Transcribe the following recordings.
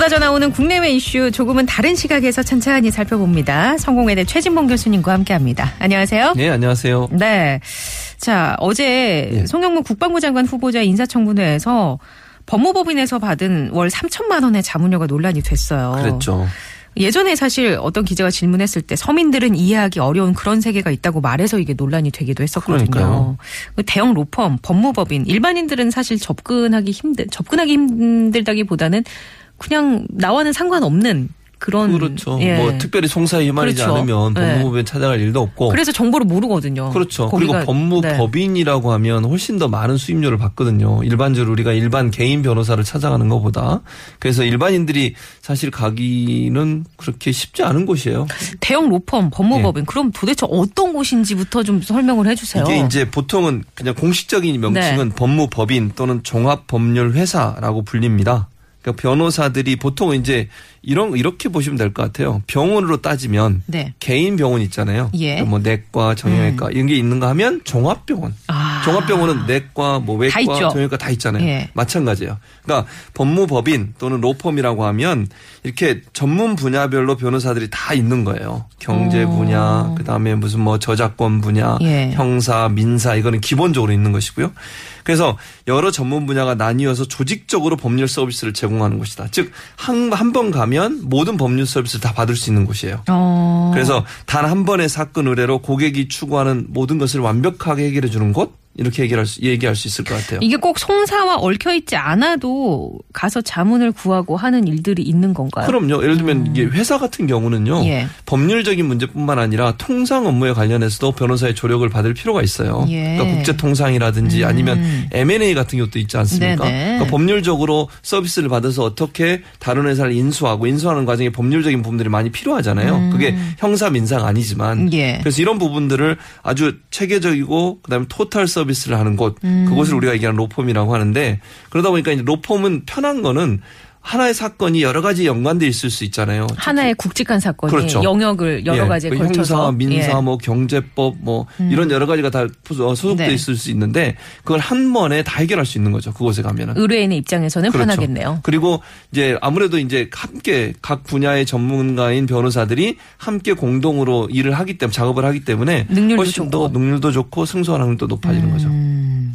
쏟아져 나오는 국내외 이슈 조금은 다른 시각에서 천천히 살펴봅니다. 성공회대 최진봉 교수님과 함께합니다. 안녕하세요. 네, 안녕하세요. 네. 자, 어제 예. 송영무 국방부 장관 후보자 인사청문회에서 법무법인에서 받은 월 3천만 원의 자문료가 논란이 됐어요. 그랬죠. 예전에 사실 어떤 기자가 질문했을 때 서민들은 이해하기 어려운 그런 세계가 있다고 말해서 이게 논란이 되기도 했었거든요. 그러니까요. 그 대형 로펌, 법무법인 일반인들은 사실 접근하기 힘들 접근하기 힘들다기보다는 그냥 나와는 상관없는 그런 그렇죠. 예. 뭐 특별히 송사에 휘말리지 그렇죠. 않으면 네. 법무법인 찾아갈 일도 없고. 그래서 정보를 모르거든요. 그렇죠. 거기가- 그리고 법무 네. 법인이라고 하면 훨씬 더 많은 수임료를 받거든요. 일반적으로 우리가 일반 개인 변호사를 찾아가는 것보다. 그래서 일반인들이 사실 가기는 그렇게 쉽지 않은 곳이에요. 대형 로펌, 법무법인 그럼 도대체 어떤 곳인지부터 좀 설명을 해주세요. 예. 이게 이제 보통은 그냥 공식적인 명칭은 네. 법무법인 또는 종합법률회사라고 불립니다. 그러니까 변호사들이 보통 이제 이런 이렇게 보시면 될 것 같아요. 병원으로 따지면 네. 개인 병원 있잖아요. 예. 그러니까 뭐 내과, 정형외과 이런 게 있는가 하면 종합병원. 아. 종합병원은 내과, 뭐 외과, 다. 정형외과 다 있잖아요. 예. 마찬가지예요. 그러니까 법무법인 또는 로펌이라고 하면 이렇게 전문 분야별로 변호사들이 다 있는 거예요. 경제 어. 분야, 그다음에 무슨 뭐 저작권 분야, 예. 형사, 민사 이거는 기본적으로 있는 것이고요. 그래서 여러 전문 분야가 나뉘어서 조직적으로 법률 서비스를 제공하는 곳이다. 즉 한 한 번 가면 모든 법률 서비스를 다 받을 수 있는 곳이에요. 어. 그래서 단 한 번의 사건 의뢰로 고객이 추구하는 모든 것을 완벽하게 해결해 주는 곳 이렇게 얘기할 수, 얘기할 수 있을 것 같아요. 이게 꼭 송사와 얽혀 있지 않아도 가서 자문을 구하고 하는 일들이 있는 건가요? 그럼요. 예를 들면 이게 회사 같은 경우는요. 음. 예. 법률적인 문제뿐만 아니라 통상 업무에 관련해서도 변호사의 조력을 받을 필요가 있어요. 예. 그러니까 국제 통상이라든지 음. 아니면 M&A 같은 것도 있지 않습니까? 그러니까 법률적으로 서비스를 받아서 어떻게 다른 회사를 인수하고 인수하는 과정에 법률적인 부분들이 많이 필요하잖아요. 그게 형사 민사가 아니지만 음. 예. 그래서 이런 부분들을 아주 체계적이고 그다음에 토탈 서비스 를 하는 곳 음. 그것을 우리가 얘기하는 로펌이라고 하는데 그러다 보니까 이제 로펌은 편한 거는 하나의 사건이 여러 가지 연관돼 있을 수 있잖아요. 하나의 굵직한 사건이 그렇죠. 영역을 여러 예, 가지에 뭐 걸쳐서 형사, 민사, 예. 음. 뭐 경제법, 뭐 이런 여러 가지가 다 소속돼 네. 있을 수 있는데 그걸 한 번에 다 해결할 수 있는 거죠. 그곳에 가면은. 의뢰인의 입장에서는 그렇죠. 편하겠네요. 그리고 이제 아무래도 이제 함께 각 분야의 전문가인 변호사들이 함께 공동으로 일을 하기 때문에 작업을 하기 때문에 능률도 훨씬 좋고. 더 능률도 좋고 승소할 확률도 높아지는 거죠.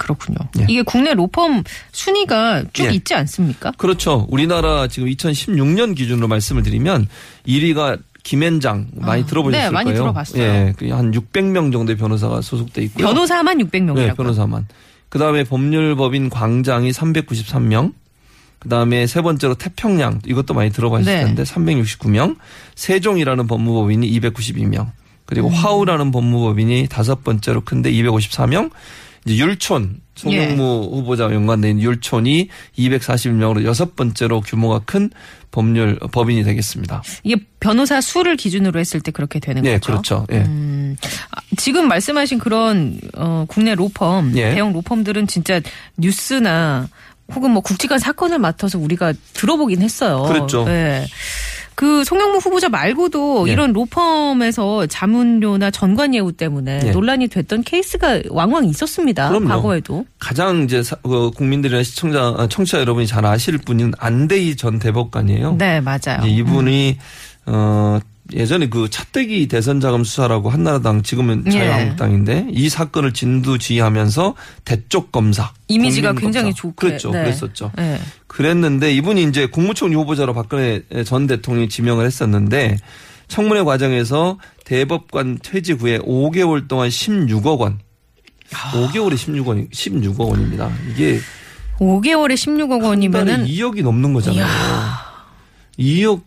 음, 그렇군요. 예. 이게 국내 로펌 순위가 쭉 예. 있지 않습니까? 그렇죠. 우리나라 지금 2016년 기준으로 말씀을 드리면 1위가 김앤장 많이 아, 들어보셨을 네, 많이 거예요. 들어봤어요. 예, 그한 600명 정도의 변호사가 소속돼 있고요. 변호사만 600명이라고. 네, 변호사만. 그다음에 법률법인 광장이 393명. 그다음에 세 번째로 태평양 이것도 많이 들어봤을 네. 텐데 369명. 세종이라는 법무법인이 292명. 그리고 음. 화우라는 법무법인이 다섯 번째로 큰데 254명. 이제 율촌 송영무 예. 후보자와 연관된 율촌이 241명으로 여섯 번째로 규모가 큰 법률 법인이 되겠습니다. 이게 변호사 수를 기준으로 했을 때 그렇게 되는 네, 거죠. 그렇죠. 예. 음, 아, 지금 말씀하신 그런 어, 국내 로펌, 예. 대형 로펌들은 진짜 뉴스나 혹은 뭐 굵직한 사건을 맡아서 우리가 들어보긴 했어요. 그랬죠. 네. 그 송영무 후보자 말고도 예. 이런 로펌에서 자문료나 전관 예우 때문에 예. 논란이 됐던 케이스가 왕왕 있었습니다. 그럼요. 과거에도. 가장 이제 사- 그 국민들이나 시청자 아, 청취자 여러분이 잘 아실 분인 안대희 전 대법관이에요. 네, 맞아요. 이분이 어 예전에 그 차떼기 대선 자금 수사라고 한나라당 지금은 예. 자유한국당인데 이 사건을 진두지휘하면서 대쪽 검사 이미지가 굉장히. 좋게. 그랬죠 네. 그랬었죠 네. 그랬는데 이분이 이제 국무총리 후보자로 박근혜 전 대통령이 지명을 했었는데 청문회 과정에서 대법관 퇴직 후에 5개월 동안 16억 원 아. 5개월에 16원 16억 원입니다 이게 5개월에 16억 한 달에 원이면은 2억이 넘는 거잖아요. 2억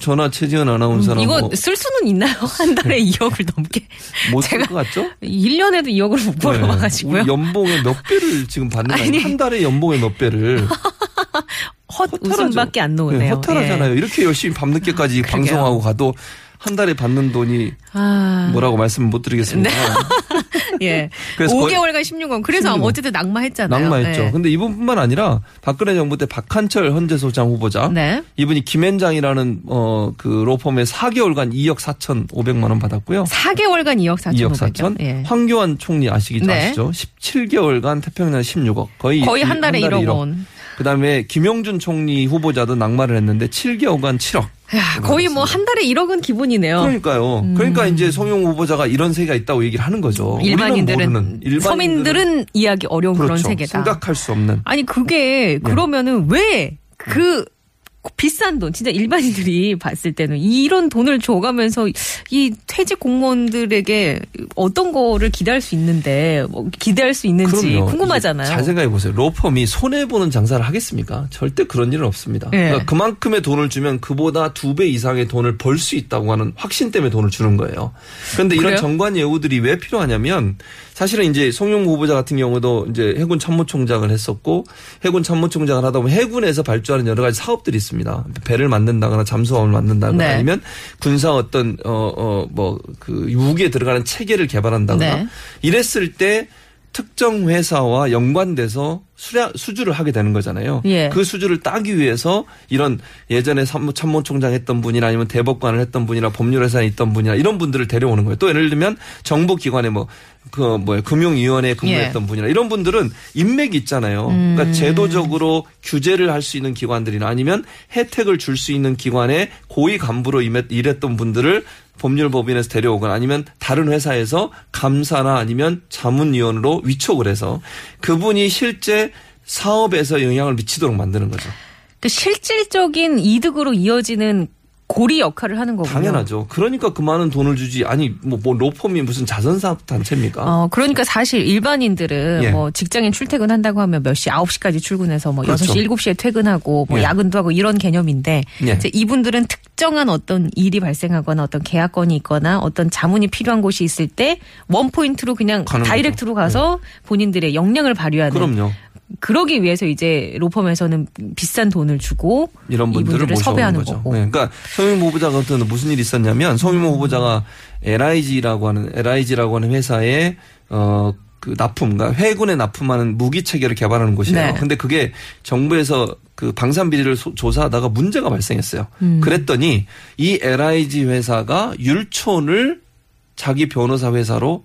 전화 최지은 아나운서랑 이거 뭐쓸 수는 있나요? 한 달에 2억을 넘게. 못쓸 것 같죠? 1년에도 2억을 못 벌어와가지고요. 우리 연봉의 몇 배를 지금 받는 거 아니. 아니에요? 한 달에 연봉의 몇 배를. 헛. 웃음밖에 안 나오네요. 네, 허탈하잖아요. 예. 이렇게 열심히 밤늦게까지 그러게요. 방송하고 가도 한 달에 받는 돈이 아. 뭐라고 말씀을 못 드리겠습니다. 예. 그래서 거의- 5개월간 16원. 그래서 16원. 어쨌든 낙마했잖아요. 낙마했죠. 예. 근데 이분뿐만 아니라 박근혜 정부 때 박한철 헌재소장 후보자 네. 이분이 김앤장이라는 어 그 로펌에 4개월간 2억 4천 5백만 원 받았고요. 4개월간 2억 4천 2억 5백원. 4천. 예. 황교안 총리 아시기죠? 네. 아시죠? 17개월간 태평양 16억. 거의 거의 이- 한 달에 1억 1억. 원. 그다음에 김용준 총리 후보자도 낙마를 했는데 7개월간 7억. 야, 거의 뭐 한 달에 1억은 기본이네요. 그러니까요. 그러니까 이제 송영 후보자가 이런 세계가 있다고 얘기를 하는 거죠. 일반인들은 모르는, 일반인들은 서민들은 이해하기 어려운 그런 그렇죠. 세계다. 생각할 수 없는. 아니 그게 그러면은 왜그 비싼 돈 진짜 일반인들이 봤을 때는 이런 돈을 줘가면서 이 퇴직 공무원들에게 어떤 거를 기대할 수 있는데 뭐 기대할 수 있는지 그럼요. 궁금하잖아요. 잘 생각해 보세요. 로펌이 손해 보는 장사를 하겠습니까? 절대 그런 일은 없습니다. 예. 그러니까 그만큼의 돈을 주면 그보다 두 배 이상의 돈을 벌 수 있다고 하는 확신 때문에 돈을 주는 거예요. 그런데 이런 그래요? 정관 예우들이 왜 필요하냐면 사실은 이제 송영 후보자 같은 경우도 이제 해군 참모총장을 했었고 해군 참모총장을 하다 보면 해군에서 발주하는 여러 가지 사업들이 있습니다. 배를 만든다거나 잠수함을 만든다거나 네. 아니면 군사 어떤 어 어 뭐 그 무기에 들어가는 체계를 개발한다거나 네. 이랬을 때 특정 회사와 연관돼서 수량, 수주를 하게 되는 거잖아요. 예. 그 수주를 따기 위해서 이런 예전에 참모, 참모총장 했던 분이나 아니면 대법관을 했던 분이나 법률회사에 있던 분이나 이런 분들을 데려오는 거예요. 또 예를 들면 정부기관에 뭐, 그, 뭐야, 금융위원회에 근무했던 예. 분이나 이런 분들은 인맥이 있잖아요. 음. 그러니까 제도적으로 규제를 할 수 있는 기관들이나 아니면 혜택을 줄 수 있는 기관에 고위 간부로 임했- 일했던 분들을 법률 법인에서 데려오거나 아니면 다른 회사에서 감사나 아니면 자문위원으로 위촉을 해서 그분이 실제 사업에서 영향을 미치도록 만드는 거죠. 그 실질적인 이득으로 이어지는 고리 역할을 하는 거군요. 당연하죠. 그러니까 그 많은 돈을 주지. 아니 뭐, 뭐 로펌이 무슨 자선사업 단체입니까? 어, 그러니까 사실 일반인들은 예. 뭐 직장인 출퇴근한다고 하면 몇 시, 9시까지 출근해서 뭐 그렇죠. 6시, 7시에 퇴근하고 뭐 예. 야근도 하고 이런 개념인데 예. 이제 이분들은 특정한 어떤 일이 발생하거나 어떤 계약건이 있거나 어떤 자문이 필요한 곳이 있을 때 원포인트로 그냥 다이렉트로 가서 본인들의 역량을 발휘하는 그럼요. 그러기 위해서 이제 로펌에서는 비싼 돈을 주고 이런 분들을 섭외하는 거죠. 거고. 네, 그러니까 송영모 후보자 같은 무슨 일이 있었냐면 송영모 후보자가 LIG라고 하는 LIG라고 하는 회사에 어. 그 납품, 그러니까 해군에 납품하는 무기 체계를 개발하는 곳이에요. 네. 근데 그게 정부에서 그 방산 비리를 소- 조사하다가 문제가 발생했어요. 음. 그랬더니 이 LIG 회사가 율촌을 자기 변호사 회사로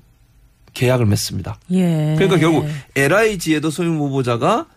계약을 맺습니다. 예. 그러니까 결국 LIG에도 소임 후보자가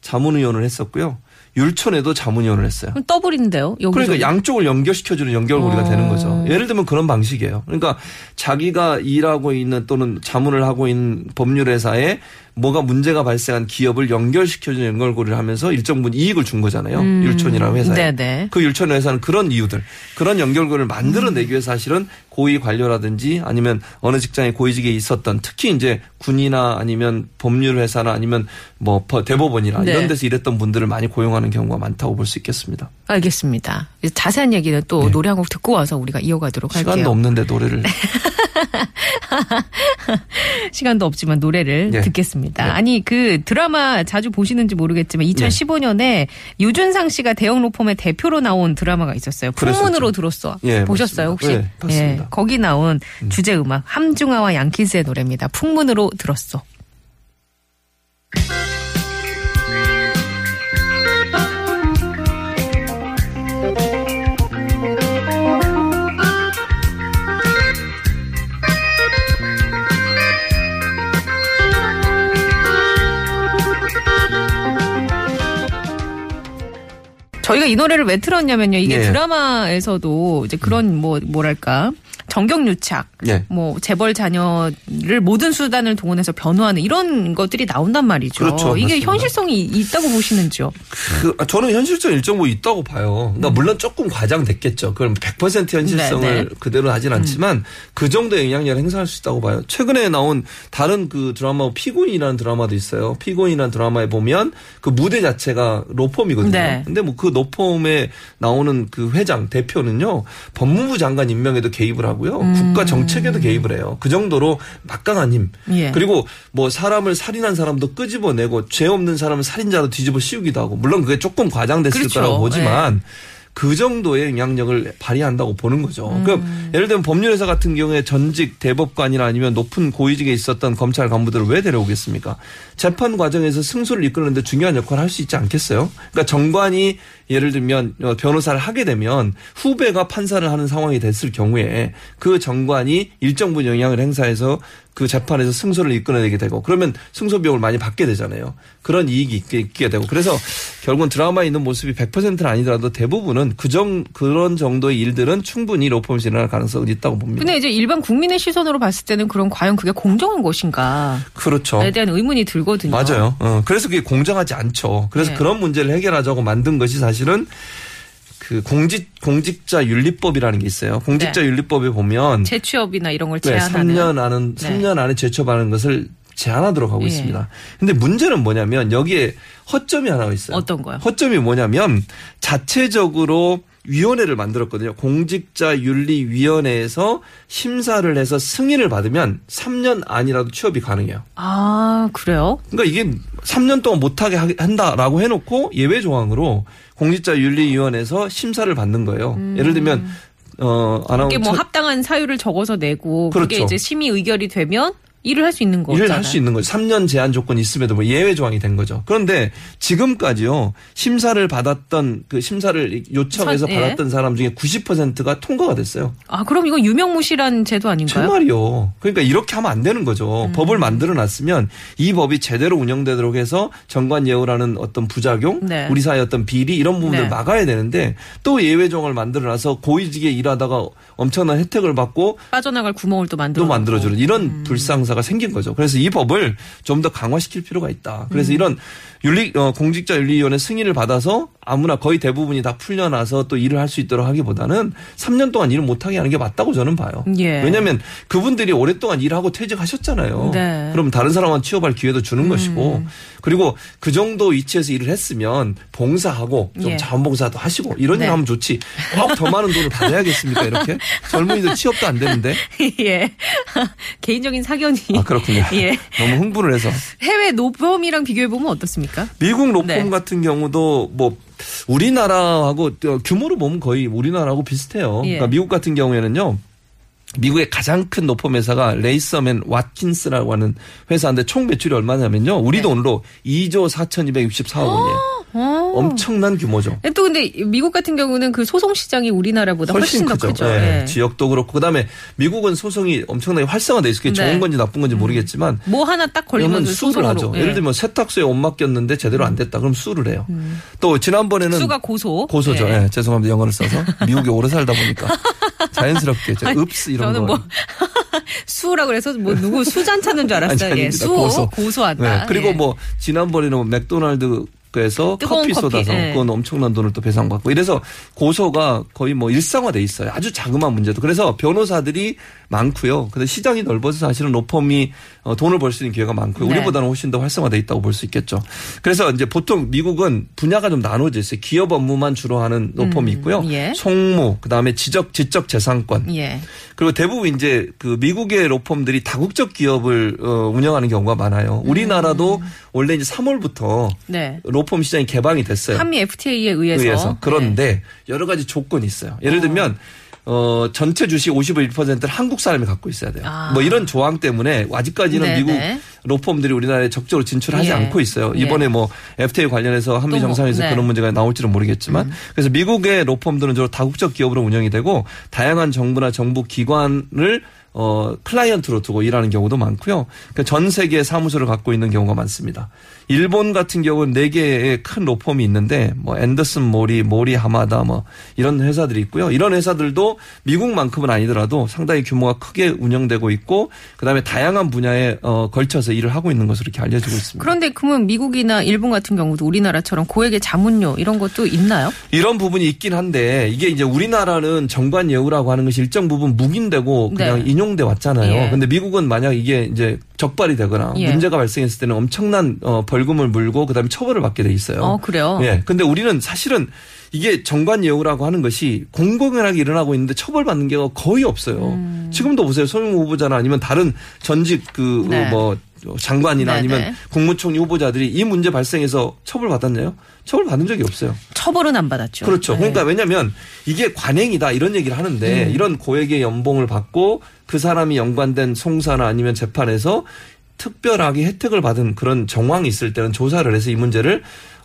자문위원을 했었고요. 율촌에도 자문위원을 했어요. 그럼 더블인데요. 그러니까 양쪽을 연결시켜주는 연결고리가 어. 되는 거죠. 예를 들면 그런 방식이에요. 그러니까 자기가 일하고 있는 또는 자문을 하고 있는 법률회사에 뭐가 문제가 발생한 기업을 연결시켜주는 연결고리를 하면서 일정 부분 이익을 준 거잖아요. 율촌이라는 회사에. 음. 네네. 그 율촌 회사는 그런 이유들, 그런 연결고리를 만들어내기 위해서 사실은 고위 관료라든지 아니면 어느 직장에 고위직에 있었던 특히 이제 군이나 아니면 법률 회사나 아니면 뭐 버- 대법원이나 네. 이런 데서 일했던 분들을 많이 고용하는 경우가 많다고 볼 수 있겠습니다. 알겠습니다. 자세한 얘기는 또 노래 한 곡 듣고 와서 우리가 이어가도록 네. 시간도 할게요. 없는데 노래를 시간도 없지만 노래를 네. 듣겠습니다. 네. 아니 그 드라마 자주 보시는지 모르겠지만 2015년에 유준상 씨가 대형 로펌의 대표로 나온 드라마가 있었어요. 풍문으로. 들었어. 예, 보셨어요 맞습니다. 혹시? 네, 봤습니다. 음. 거기 나온 주제 음악 함중아와 양키스의 노래입니다. 풍문으로 들었어. 저희가 이 노래를 왜 틀었냐면요. 이게 예. 드라마에서도 이제 그런 뭐 뭐랄까 정경 유착, 예. 뭐 재벌 자녀를 모든 수단을 동원해서 변호하는 이런 것들이 나온단 말이죠. 그렇죠. 이게 맞습니다. 현실성이 있다고 보시는지요? 그, 아, 저는 현실성 일정 부 있다고 봐요. 그러니까 물론 조금 과장됐겠죠. 그럼 100% 현실성을 네, 네. 그대로 하진 않지만 그 정도의 영향력을 행사할 수 있다고 봐요. 최근에 나온 다른 그 드라마 피고인이라는 드라마도 있어요. 피고인이라는 드라마에 보면 그 무대 자체가 로펌이거든요. 네. 근데 뭐 그 로펌에 나오는 그 회장 대표는요 법무부 장관 임명에도 개입을 하고 요 국가 정책에도 개입을 해요. 그 정도로 막강한 힘. 예. 그리고 뭐 사람을 살인한 사람도 끄집어내고 죄 없는 사람은 살인자로 뒤집어 씌우기도 하고 물론 그게 조금 과장됐을 그렇죠. 거라고 보지만 그 정도의 영향력을 발휘한다고 보는 거죠. 음. 그럼 예를 들면 법률회사 같은 경우에 전직 대법관이나 아니면 높은 고위직에 있었던 검찰 간부들을 왜 데려오겠습니까? 재판 과정에서 승소를 이끌는데 중요한 역할을 할 수 있지 않겠어요? 그러니까 정관이 예를 들면 어, 변호사를 하게 되면 후배가 판사를 하는 상황이 됐을 경우에 그 정관이 일정 부분 영향을 행사해서 그 재판에서 승소를 이끌어내게 되고 그러면 승소 비용을 많이 받게 되잖아요. 그런 이익이 있게, 되고 그래서 결국은 드라마에 있는 모습이 100%는 아니더라도 대부분은 그정 그런 정도의 일들은 충분히 로펌에서 일어날 가능성은 있다고 봅니다. 근데 이제 일반 국민의 시선으로 봤을 때는 그럼 과연 그게 공정한 것인가에 그렇죠. 대한 의문이 들거든요. 맞아요. 어, 그래서 그게 공정하지 않죠. 그래서 네. 그런 문제를 해결하자고 만든 것이 사실 은 그 공직 공직자 윤리법이라는 게 있어요. 공직자 네. 윤리법에 보면 재취업이나 이런 걸 네, 제한하는 3년 안은 네. 3년 안에 제출하는 것을 제한하도록 하고 예. 있습니다. 근데 문제는 뭐냐면 여기에 허점이 하나 있어요. 어떤 거요? 허점이 뭐냐면 자체적으로 위원회를 만들었거든요. 공직자 윤리 위원회에서 심사를 해서 승인을 받으면 3년 안이라도 취업이 가능해요. 아 그래요? 그러니까 이게 3년 동안 못 하게 하- 한다라고 해 놓고 예외 조항으로 공직자 윤리 위원회에서 심사를 받는 거예요. 예를 들면 어 음. 이게 아나운서 뭐 합당한 사유를 적어서 내고 그게 그렇죠. 이제 심의 의결이 되면 일을 할 수 있는 거잖아요. 일을 할 수 있는 거죠. 3년 제한 조건이 있음에도 뭐 예외 조항이 된 거죠. 그런데 지금까지요 심사를 받았던 그 심사를 요청해서 선- 예. 받았던 사람 중에 90%가 통과가 됐어요. 아 그럼 이건 유명무실한 제도 제 아닌가요? 말이요. 그러니까 이렇게 하면 안 되는 거죠. 음. 법을 만들어 놨으면 이 법이 제대로 운영되도록 해서 정관 예우라는 어떤 부작용, 네. 우리 사회 어떤 비리 이런 부분들을 네. 막아야 되는데 또 예외 조항을 만들어 놔서 고위직에 일하다가 엄청난 혜택을 받고 빠져나갈 구멍을 또 만들어. 또 만들어 주는 이런 음. 불상사 가 생긴 거죠. 그래서 이 법을 좀 더 강화시킬 필요가 있다. 그래서 음. 이런 윤리 어, 공직자 윤리위원회 승인을 받아서 아무나 거의 대부분이 다 풀려나서 또 일을 할 수 있도록 하기보다는 3년 동안 일을 못하게 하는 게 맞다고 저는 봐요. 예. 왜냐하면 그분들이 오랫동안 일하고 퇴직하셨잖아요. 네. 음. 그럼 다른 사람한테 취업할 기회도 주는 것이고 그리고 그 정도 위치에서 일을 했으면 봉사하고 좀 예. 자원봉사도 하시고 이런 네. 일 하면 좋지. 꼭 더 많은 돈을 받아야겠습니까 이렇게 젊은이들 취업도 안 되는데. 예. 개인적인 사견이. 아 그렇군요. 예. 너무 흥분을 해서 해외 노범이랑 비교해 보면 어떻습니까? 미국 로펌 네. 같은 경우도 뭐 우리나라하고 어, 규모로 보면 거의 우리나라하고 비슷해요. 예. 그러니까 미국 같은 경우에는요. 미국의 가장 큰 로펌 회사가 Latham and Watkins라고 하는 회사인데 총 매출이 얼마냐면요. 우리 네. 돈으로 2조 4,264억 원이에요. 어. 엄청난 규모죠. 또 근데 미국 같은 경우는 그 소송 시장이 우리나라보다 훨씬, 더 크죠. 예, 예. 지역도 그렇고 그다음에 미국은 소송이 엄청나게 활성화돼 있어요. 그게 네. 좋은 건지 나쁜 건지 모르겠지만 뭐 하나 딱 걸리면 그 sue를. 하죠. 예. 예를 들면 세탁소에 옷 맡겼는데 제대로 안 됐다. 그럼 sue를 해요. 또 지난번에는 sue가 고소. 고소죠. 예. 예, 죄송합니다. 영어를 써서 미국에 오래 살다 보니까 자연스럽게 제가 읍스 이런 저는 거. 뭐 수라 그래서 뭐 누구 수잔 찾는 줄 알았어요. 아니, 예. 수 고소. 고소한다. 네, 그리고 예. 뭐 지난번에는 뭐 맥도날드 뜨거운 커피 쏟아서 예. 그건 엄청난 돈을 또 배상받고 이래서 고소가 거의 뭐 일상화돼 있어요. 아주 자그마한 문제도. 그래서 변호사들이 많고요. 근데 시장이 넓어서 사실은 로펌이 어, 돈을 벌 수 있는 기회가 많고요. 네. 우리보다는 훨씬 더 활성화돼 있다고 볼 수 있겠죠. 그래서 이제 보통 미국은 분야가 좀 나눠져 있어요. 기업 업무만 주로 하는 로펌이 있고요. 예. 총무, 그다음에 지적 지적 재산권, 예. 그리고 대부분 이제 그 미국의 로펌들이 다국적 기업을 어, 운영하는 경우가 많아요. 우리나라도 원래 이제 3월부터 네. 로펌 시장이 개방이 됐어요. 한미 FTA에 의해서. 의해서. 그런데 여러 가지 조건이 있어요. 예를 들면 어, 전체 주식 51%를 한국 사람이 갖고 있어야 돼요. 아. 뭐 이런 조항 때문에 아직까지는 네, 미국 네. 로펌들이 우리나라에 적극적으로 진출하지 예. 않고 있어요. 예. 이번에 뭐 FTA 관련해서 한미 또 뭐, 정상에서 네. 음. 그런 문제가 나올지는 모르겠지만 그래서 미국의 로펌들은 주로 다국적 기업으로 운영이 되고 다양한 정부나 정부 기관을 어 클라이언트로 두고 일하는 경우도 많고요. 그러니까 전 세계 사무소를 갖고 있는 경우가 많습니다. 일본 같은 경우는 네 개의 큰 로펌이 있는데 뭐 앤더슨 모리, 모리 하마다 뭐 이런 회사들이 있고요. 이런 회사들도 미국만큼은 아니더라도 상당히 규모가 크게 운영되고 있고 그다음에 다양한 분야에 어 걸쳐서 일을 하고 있는 것으로 이렇게 알려지고 있습니다. 그런데 그러면 미국이나 일본 같은 경우도 우리나라처럼 고액의 자문료 이런 것도 있나요? 이런 부분이 있긴 한데 이게 이제 우리나라는 정관 예우라고 하는 것이 일정 부분 묵인되고 그냥 네. 인용 돼 왔잖아요. 예. 근데 미국은 만약 이게 이제 적발이 되거나 예. 문제가 발생했을 때는 엄청난 어, 벌금을 물고 그다음에 처벌을 받게 돼 있어요. 어, 그래요? 예. 근데 우리는 사실은 이게 정관 예우라고 하는 것이 공공연하게 일어나고 있는데 처벌받는 게 거의 없어요. 음. 지금도 보세요. 소명 후보자나 아니면 다른 전직 그 네. 뭐 장관이나 네, 아니면 네. 국무총리 후보자들이 이 문제 발생해서 처벌받았나요? 처벌받은 적이 없어요. 처벌은 안 받았죠. 그렇죠. 네. 그러니까 왜냐하면 이게 관행이다 이런 얘기를 하는데 음. 이런 고액의 연봉을 받고 그 사람이 연관된 송사나 아니면 재판에서 특별하게 혜택을 받은 그런 정황이 있을 때는 조사를 해서 이 문제를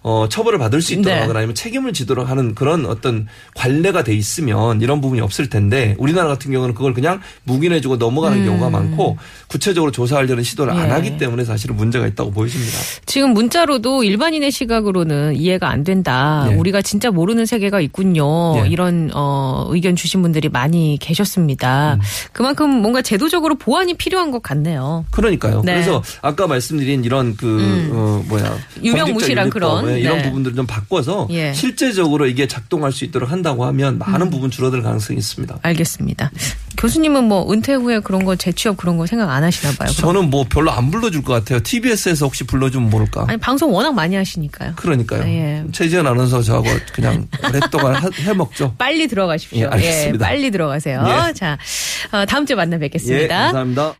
어, 처벌을 받을 수 있도록 네. 하거나 아니면 책임을 지도록 하는 그런 어떤 관례가 돼 있으면 이런 부분이 없을 텐데 우리나라 같은 경우는 그걸 그냥 묵인해주고 넘어가는 경우가 많고 구체적으로 조사하려는 시도를 안 음. 예. 하기 때문에 사실은 문제가 있다고 보여집니다. 지금 문자로도 일반인의 시각으로는 이해가 안 된다. 예. 우리가 진짜 모르는 세계가 있군요. 예. 이런 어, 의견 주신 분들이 많이 계셨습니다. 음. 그만큼 뭔가 제도적으로 보완이 필요한 것 같네요. 그러니까요. 네. 그래서 아까 말씀드린 이런 그 음. 어, 뭐야 유명무실한 그런, 예, 이런 네. 부분들을 좀 바꿔서 예. 실제적으로 이게 작동할 수 있도록 한다고 하면 많은 부분 줄어들 가능성이 있습니다. 알겠습니다. 교수님은 뭐 은퇴 후에 그런 거 재취업 그런 거 생각 안 하시나 봐요. 그럼. 저는 뭐 별로 안 불러줄 것 같아요. TBS에서 혹시 불러주면 모를까. 아니 방송 워낙 많이 하시니까요. 그러니까요. 예. 최지현 아나운서 저하고 그냥 오랫동안 하- 해먹죠. 빨리 들어가십시오. 예, 알겠습니다. 빨리 들어가세요. 예. 자, 어, 다음 주에 만나 예, 뵙겠습니다. 감사합니다.